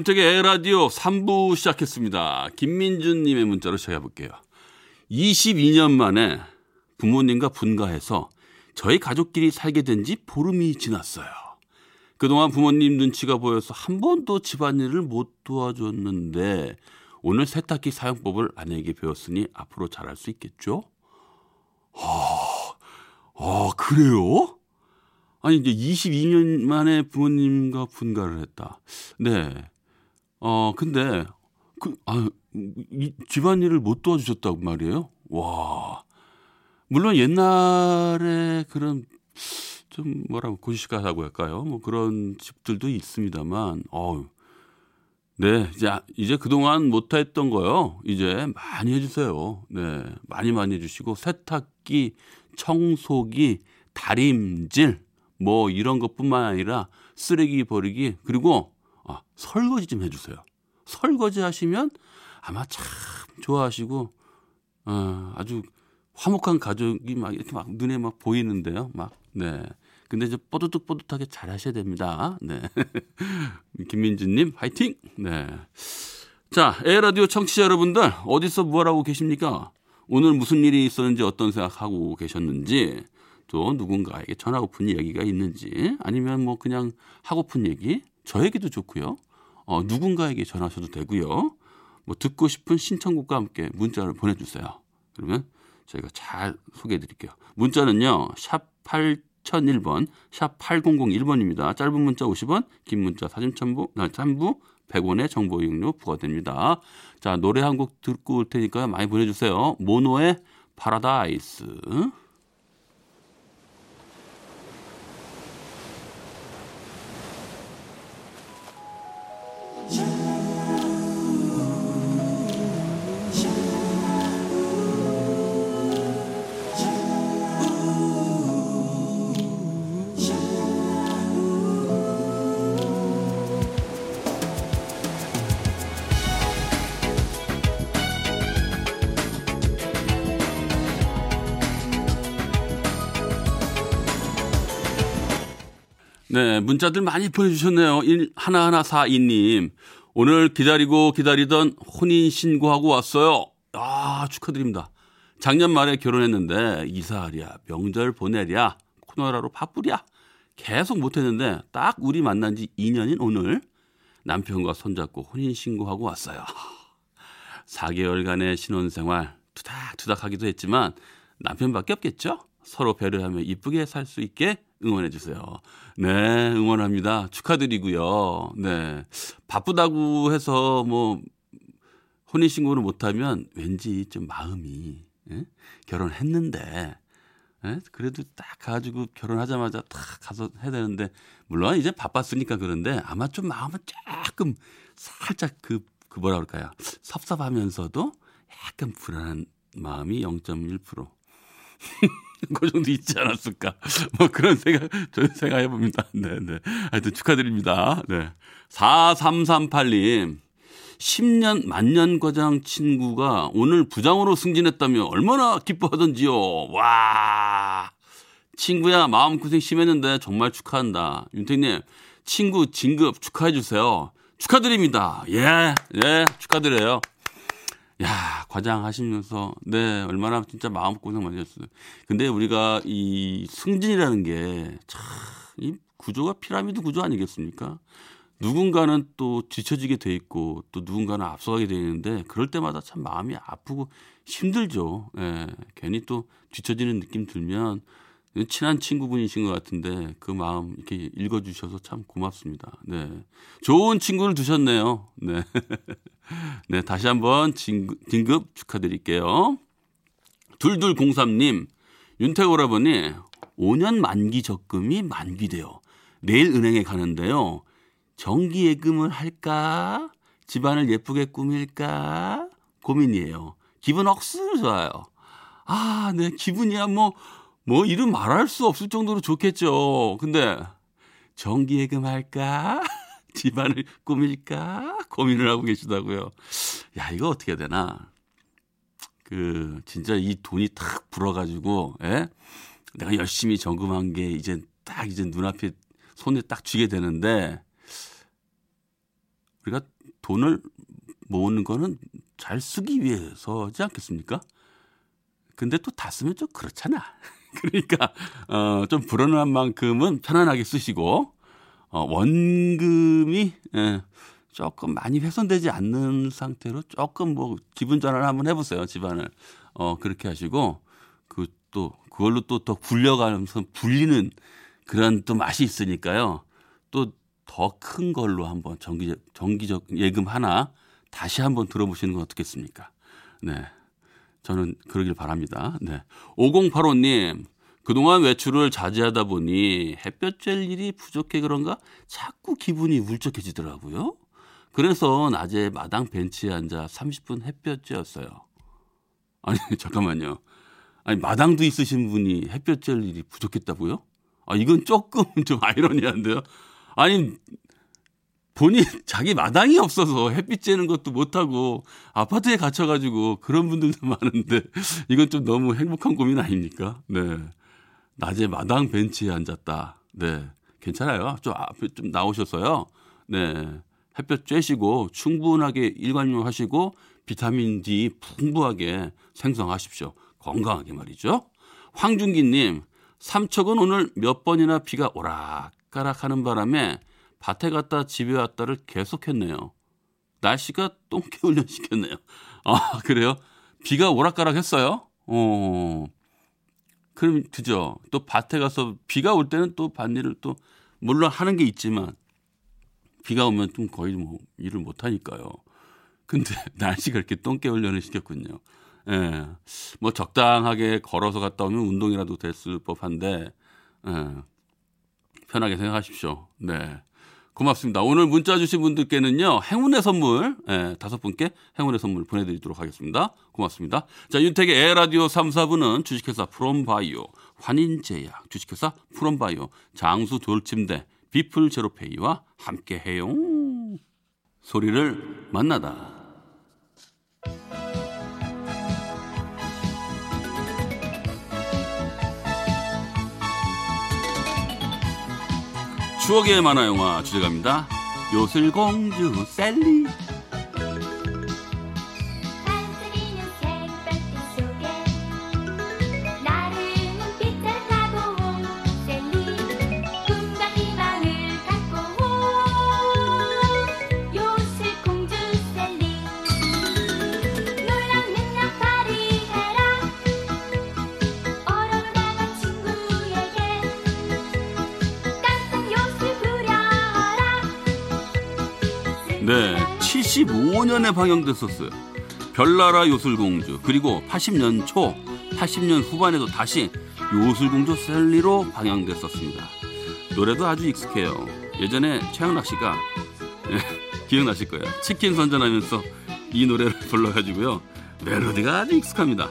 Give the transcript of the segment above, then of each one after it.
윤택의 에라디오 3부 시작했습니다. 김민준님의 문자로 시작해볼게요. 22년 만에 부모님과 분가해서 저희 가족끼리 살게 된 지 보름이 지났어요. 그동안 부모님 눈치가 보여서 한 번도 집안일을 못 도와줬는데 오늘 세탁기 사용법을 아내에게 배웠으니 앞으로 잘할 수 있겠죠? 아, 아 그래요? 아니 이제 22년 만에 부모님과 분가를 했다. 네. 어 근데 그 아, 이 집안일을 못 도와주셨다고 말이에요. 와. 물론 옛날에 그런 좀 뭐라고 고시가라고 할까요? 뭐 그런 집들도 있습니다만 어우. 네, 이제 이제 그동안 못 했던 거요. 이제 많이 해 주세요. 네. 많이 많이 해 주시고 세탁기, 청소기, 다림질 뭐 이런 것 뿐만 아니라 쓰레기 버리기 그리고 아, 설거지 좀 해주세요. 설거지 하시면 아마 참 좋아하시고 어, 아주 화목한 가족이 막 이렇게 막 눈에 막 보이는데요. 막 네. 근데 이제 뽀듯뽀듯하게 잘 하셔야 됩니다. 네. 김민주님, 화이팅! 네. 자, 에라디오 청취자 여러분들, 어디서 무엇하고 계십니까? 오늘 무슨 일이 있었는지 어떤 생각하고 계셨는지, 또 누군가에게 전하고픈 얘기가 있는지, 아니면 뭐 그냥 하고픈 얘기, 저에게도 좋고요. 어, 누군가에게 전하셔도 되고요. 뭐 듣고 싶은 신청곡과 함께 문자를 보내주세요. 그러면 저희가 잘 소개해 드릴게요. 문자는요, 샵 8001번, 샵 8001번입니다. 짧은 문자 50원, 긴 문자 사진 첨부, 첨부 100원의 정보 이용료 부과됩니다. 자, 노래 한 곡 듣고 올 테니까 많이 보내주세요. 모노의 파라다이스. 네, 문자들 많이 보내주셨네요. 하나하나 사이님 오늘 기다리고 기다리던 혼인 신고하고 왔어요. 아, 축하드립니다. 작년 말에 결혼했는데 이사하랴, 명절 보내랴, 코너라로 바쁘랴. 계속 못했는데 딱 우리 만난 지 2년인 오늘 남편과 손잡고 혼인 신고하고 왔어요. 4개월간의 신혼생활 투닥투닥 하기도 했지만 남편밖에 없겠죠? 서로 배려하며 이쁘게 살 수 있게 응원해 주세요. 네, 응원합니다. 축하드리고요. 네. 바쁘다고 해서 뭐 혼인 신고를 못 하면 왠지 좀 마음이 예? 결혼했는데 예? 그래도 딱 가지고 결혼하자마자 딱 가서 해야 되는데 물론 이제 바빴으니까 그런데 아마 좀 마음은 조금 살짝 그, 그 뭐라 그럴까요? 섭섭하면서도 약간 불안한 마음이 0.1%. 그 정도 있지 않았을까. 뭐 그런 생각, 저는 생각해 봅니다. 네, 네. 하여튼 축하드립니다. 네. 4338님. 10년 만년 과장 친구가 오늘 부장으로 승진했다며 얼마나 기뻐하던지요. 와. 친구야, 마음고생 심했는데 정말 축하한다. 윤택님, 친구 진급 축하해 주세요. 축하드립니다. 예, 예, 축하드려요. 야, 과장 하시면서, 네, 얼마나 진짜 마음고생 많이 했어요. 근데 우리가 이 승진이라는 게, 참, 이 구조가 피라미드 구조 아니겠습니까? 누군가는 또 뒤처지게 돼 있고, 또 누군가는 앞서가게 돼 있는데, 그럴 때마다 참 마음이 아프고 힘들죠. 예, 괜히 또 뒤처지는 느낌 들면, 친한 친구분이신 것 같은데 그 마음 이렇게 읽어주셔서 참 고맙습니다. 네. 좋은 친구를 두셨네요. 네. 네. 다시 한번 진급 축하드릴게요. 둘둘공삼님, 윤태호 오라버니, 5년 만기 적금이 만기돼요. 내일 은행에 가는데요. 정기 예금을 할까? 집안을 예쁘게 꾸밀까? 고민이에요. 기분 억수로 좋아요. 아, 네, 기분이야 뭐 뭐 이름 말할 수 없을 정도로 좋겠죠. 근데 정기예금 할까? 집안을 꾸밀까? 고민을 하고 계시다고요. 야, 이거 어떻게 해야 되나? 그 진짜 이 돈이 탁 불어 가지고 예? 내가 열심히 저금한 게 이제 딱 이제 눈앞에 손에 딱 쥐게 되는데 우리가 돈을 모으는 거는 잘 쓰기 위해서지 않겠습니까? 근데 또 다 쓰면 좀 그렇잖아. 그러니까 어, 좀 불어난 만큼은 편안하게 쓰시고 어, 원금이 예, 조금 많이 훼손되지 않는 상태로 조금 뭐 기분 전환을 한번 해보세요 집안을 어 그렇게 하시고 그 또 그걸로 또 더 굴려가면서 불리는 그런 또 맛이 있으니까요 또 더 큰 걸로 한번 정기 정기적 예금 하나 다시 한번 들어보시는 건 어떻겠습니까? 네. 저는 그러길 바랍니다. 네. 5085님, 그동안 외출을 자제하다 보니 햇볕 쬐 일이 부족해 그런가 자꾸 기분이 울적해지더라고요. 그래서 낮에 마당 벤치에 앉아 30분 햇볕 쬐었어요. 아니, 잠깐만요. 아니, 마당도 있으신 분이 햇볕 쬐 일이 부족했다고요? 아, 이건 조금 좀 아이러니한데요. 아니, 본인 자기 마당이 없어서 햇빛 쬐는 것도 못하고 아파트에 갇혀가지고 그런 분들도 많은데 이건 좀 너무 행복한 고민 아닙니까? 네. 낮에 마당 벤치에 앉았다. 네. 괜찮아요. 좀 앞에 좀 나오셔서요. 네. 햇볕 쬐시고 충분하게 일관용 하시고 비타민 D 풍부하게 생성하십시오. 건강하게 말이죠. 황준기님, 삼척은 오늘 몇 번이나 비가 오락가락 하는 바람에 밭에 갔다 집에 왔다를 계속했네요. 날씨가 똥개 훈련 시켰네요. 아, 그래요? 비가 오락가락 했어요? 어. 그럼, 그죠. 또 밭에 가서 비가 올 때는 또 밭일을 또, 물론 하는 게 있지만, 비가 오면 좀 거의 뭐 일을 못 하니까요. 근데 날씨가 이렇게 똥개 훈련을 시켰군요. 예. 뭐 적당하게 걸어서 갔다 오면 운동이라도 됐을 법한데, 예. 편하게 생각하십시오. 네. 고맙습니다. 오늘 문자 주신 분들께는요, 행운의 선물, 예, 다섯 분께 행운의 선물 보내드리도록 하겠습니다. 고맙습니다. 자, 윤택의 에라디오 3, 4부는 주식회사 프롬바이오, 환인제약, 주식회사 프롬바이오, 장수 돌침대, 비플 제로페이와 함께 해요. 소리를 만나다. 추억의 만화 영화 주제가입니다. 요술공주 셀리. 75년에 방영됐었어요. 별나라 요술공주 그리고 80년 초, 80년 후반에도 다시 요술공주 셀리로 방영됐었습니다. 노래도 아주 익숙해요. 예전에 최양락 씨가 예, 기억나실 거예요. 치킨 선전하면서 이 노래를 불러가지고요. 멜로디가 아주 익숙합니다.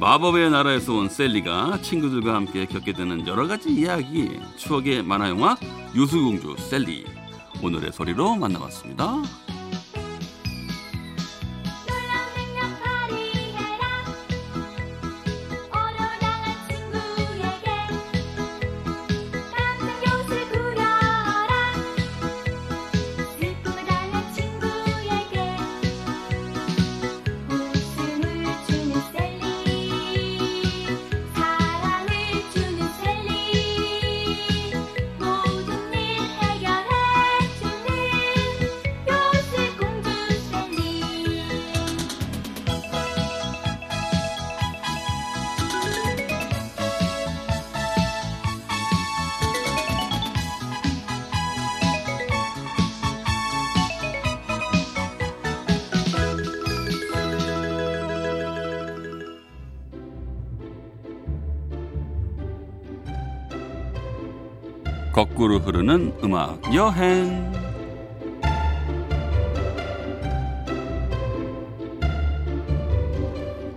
마법의 나라에서 온 셀리가 친구들과 함께 겪게 되는 여러 가지 이야기, 추억의 만화 영화 요술공주 셀리. 오늘의 소리로 만나봤습니다. 거꾸로 흐르는 음악 여행.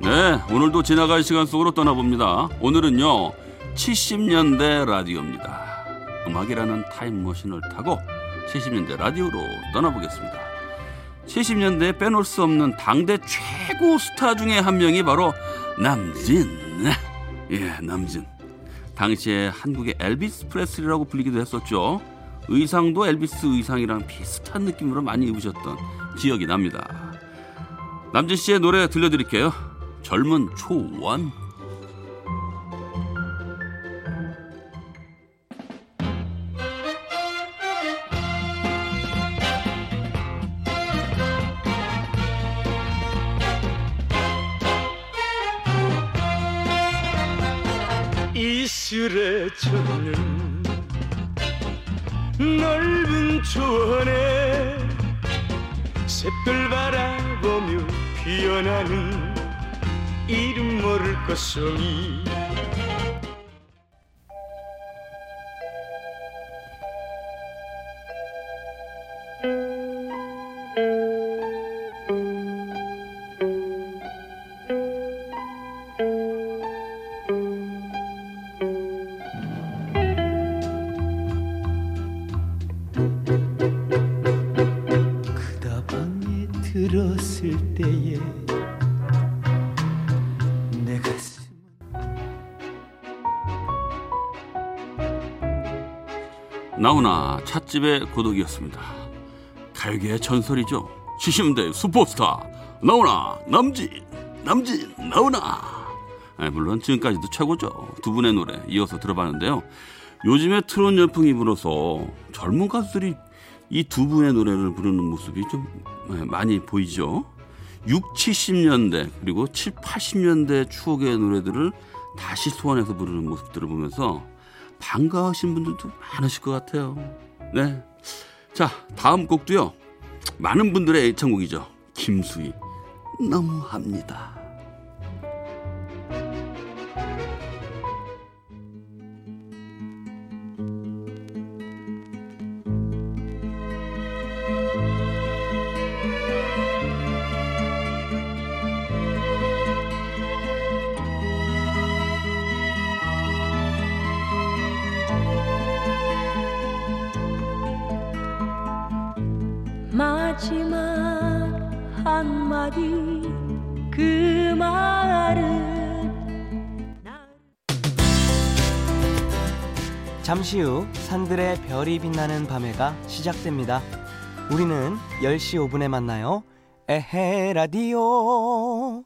네, 오늘도 지나갈 시간 속으로 떠나봅니다. 오늘은요, 70년대 라디오입니다. 음악이라는 타임머신을 타고 70년대 라디오로 떠나보겠습니다. 70년대에 빼놓을 수 없는 당대 최고 스타 중에 한 명이 바로 남진. 예, 남진. 당시에 한국의 엘비스 프레슬리라고 불리기도 했었죠. 의상도 엘비스 의상이랑 비슷한 느낌으로 많이 입으셨던 기억이 납니다. 남진 씨의 노래 들려드릴게요. 젊은 초원. 젖는 넓은 초원에 샛별 바라보며 피어나는 이름 모를 꽃송이 나훈아 찻집의 고독이었습니다. 가요계의 전설이죠. 70년대 슈퍼스타 나훈아 남진 남진 나훈아 아, 물론 지금까지도 최고죠. 두 분의 노래 이어서 들어봤는데요. 요즘에 트롯 열풍이 불어서 젊은 가수들이 이 두 분의 노래를 부르는 모습이 좀 예, 많이 보이죠. 6, 70년대 그리고 7, 80년대 추억의 노래들을 다시 소환해서 부르는 모습들을 보면서 반가우신 분들도 많으실 것 같아요. 네. 자, 다음 곡도요. 많은 분들의 애창곡이죠. 김수희. 너무합니다. 잠시 후 산들의 별이 빛나는 밤에가 시작됩니다. 우리는 10시 5분에 만나요. 에헤 라디오.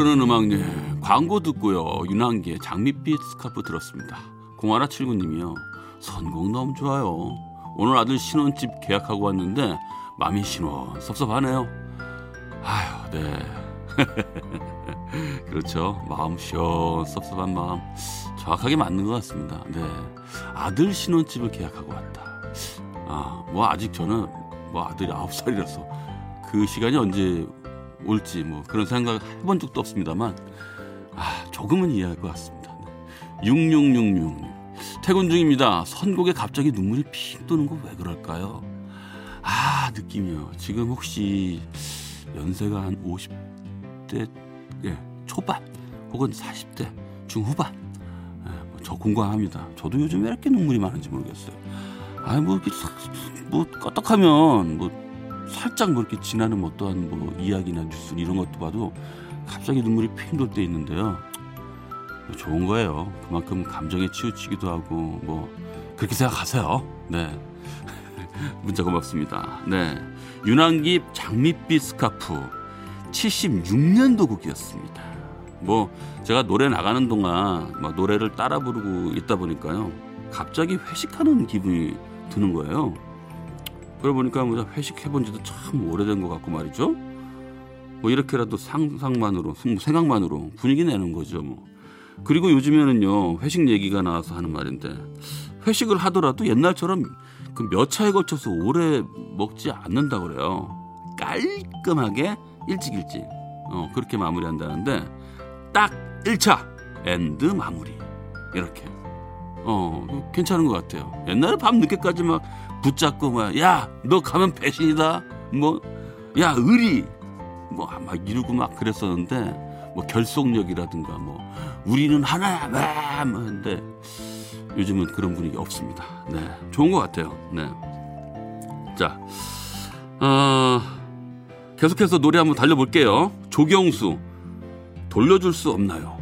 흐르는 음악예 광고 듣고요. 윤한기의 장밋빛 스카프 들었습니다. 0179님이요. 선곡 너무 좋아요. 오늘 아들 신혼집 계약하고 왔는데 마음이 신원 섭섭하네요. 아휴, 네. 그렇죠. 마음 시원 섭섭한 마음 정확하게 맞는 것 같습니다. 네. 아들 신혼집을 계약하고 왔다. 아, 뭐 아직 저는 뭐 아들이 아홉 살이라서 그 시간이 언제 올지 뭐 그런 생각 해본 적도 없습니다만 아 조금은 이해할 것 같습니다. 6666 퇴근 중입니다. 선곡에 갑자기 눈물이 핑 도는 거 왜 그럴까요? 아 느낌이요. 지금 혹시 연세가 한 50대 예, 초반 혹은 40대 중후반 예, 뭐저 공감합니다. 저도 요즘 왜 이렇게 눈물이 많은지 모르겠어요. 아니 뭐 이렇게 싹- 뭐 껐떡하면 뭐 살짝 뭐 이렇게 지나는 어떠한 뭐 이야기나 뉴스 이런 것도 봐도 갑자기 눈물이 핑 돌 때 있는데요. 뭐 좋은 거예요. 그만큼 감정에 치우치기도 하고 뭐 그렇게 생각하세요. 네. 문자 고맙습니다. 네. 윤한기 장밋빛 스카프 76년도 곡이었습니다. 뭐 제가 노래 나가는 동안 막 노래를 따라 부르고 있다 보니까요. 갑자기 회식하는 기분이 드는 거예요. 그러고 보니까 뭐 회식해 본 지도 참 오래된 것 같고 말이죠. 뭐 이렇게라도 상상만으로 생각만으로 분위기 내는 거죠 뭐. 그리고 요즘에는요 회식 얘기가 나와서 하는 말인데 회식을 하더라도 옛날처럼 그 몇 차에 걸쳐서 오래 먹지 않는다 그래요. 깔끔하게 일찍 일찍 어, 그렇게 마무리한다는데 딱 1차 and 마무리 이렇게 어 괜찮은 것 같아요. 옛날에 밤 늦게까지 막 붙잡고 막 야 너 가면 배신이다 뭐 야 의리 뭐 막 이러고 막 그랬었는데 뭐 결속력이라든가 뭐 우리는 하나야 막 근데 요즘은 그런 분위기 없습니다. 네 좋은 것 같아요. 네. 자, 어, 계속해서 노래 한번 달려볼게요. 조경수 돌려줄 수 없나요?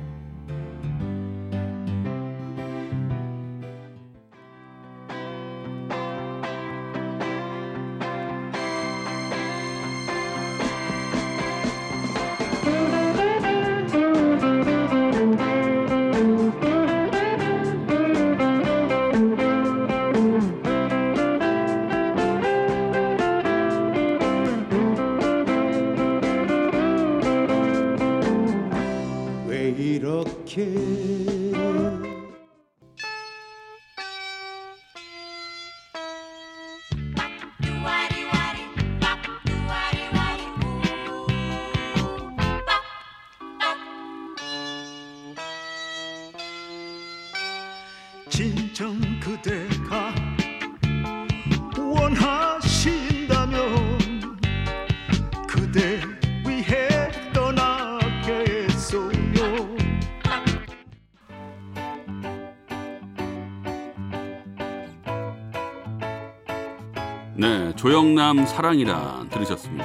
진정 그대가 원하신다면 그대 위해 떠나겠어요 네, 조영남 사랑이란 들으셨습니다.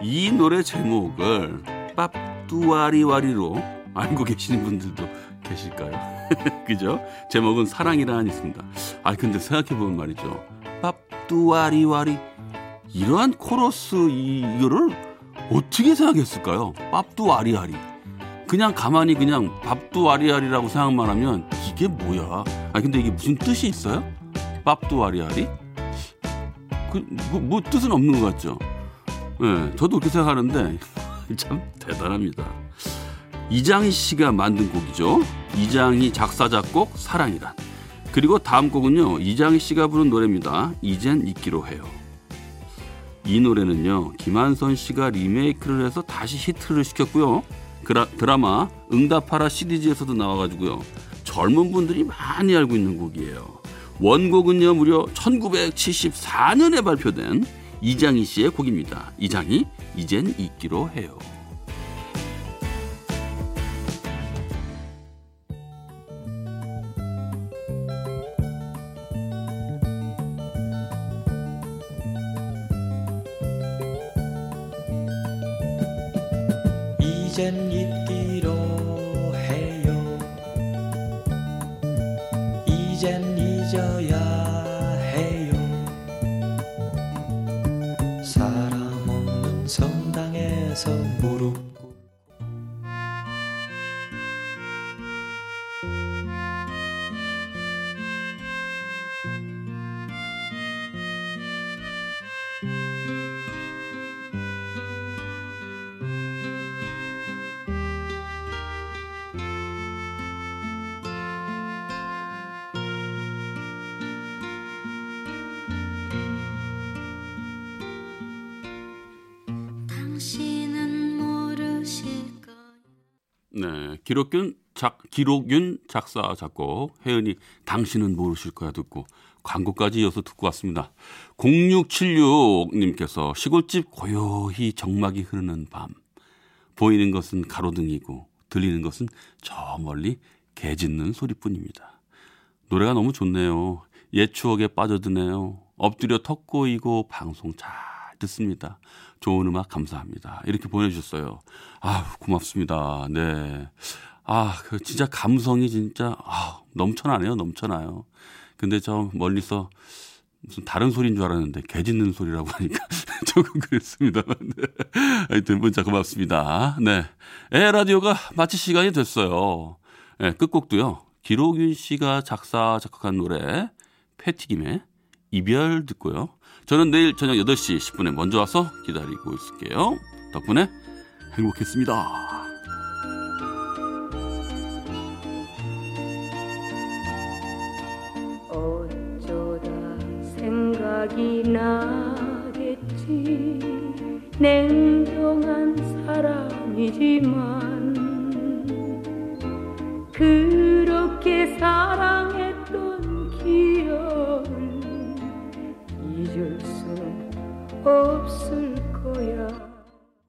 이 노래 제목을 pap뚜와리와리로 알고 계시는 분들도 계실까요? 그죠? 제목은 사랑이란 있습니다. 아 근데 생각해보면 말이죠. pap뚜와리와리 이러한 코러스 이- 이거를 어떻게 생각했을까요? pap뚜와리와리 그냥 가만히 그냥 밥뚜와리와리라고 생각만 하면 이게 뭐야? 아 근데 이게 무슨 뜻이 있어요? pap뚜와리와리? 그, 뭐, 뭐 뜻은 없는 것 같죠? 예, 저도 그렇게 생각하는데 참 대단합니다. 이장희 씨가 만든 곡이죠. 이장희 작사 작곡 사랑이란. 그리고 다음 곡은요. 이장희 씨가 부른 노래입니다. 이젠 잊기로 해요. 이 노래는요. 김한선 씨가 리메이크를 해서 다시 히트를 시켰고요. 그라, 드라마 응답하라 시리즈에서도 나와가지고요. 젊은 분들이 많이 알고 있는 곡이에요. 원곡은요 무려 1974년에 발표된 이장희 씨의 곡입니다. 이장희 이젠 잊기로 해요. 네, 기록균 작 기록윤 작사 작곡 혜은이 당신은 모르실 거야 듣고 광고까지 이어서 듣고 왔습니다. 0676님께서 시골집 고요히 정막이 흐르는 밤 보이는 것은 가로등이고 들리는 것은 저 멀리 개 짖는 소리뿐입니다. 노래가 너무 좋네요. 옛 추억에 빠져드네요. 엎드려 턱 꼬이고 방송 잘 듣습니다. 좋은 음악 감사합니다. 이렇게 보내주셨어요. 아 고맙습니다. 네. 아, 그 진짜 감성이 진짜 아, 넘쳐나네요. 넘쳐나요. 근데 저 멀리서 무슨 다른 소리인 줄 알았는데 개 짖는 소리라고 하니까 조금 그랬습니다. 네. 하여튼 문자 고맙습니다. 네. 에 라디오가 마칠 시간이 됐어요. 네, 끝곡도요. 기록윤 씨가 작사 작곡한 노래 패티김의 이별 듣고요. 저는 내일 저녁 8시 10분에 먼저 와서 기다리고 있을게요. 덕분에 행복했습니다. 어쩌다 생각이 나겠지 잊을 수 없을 거야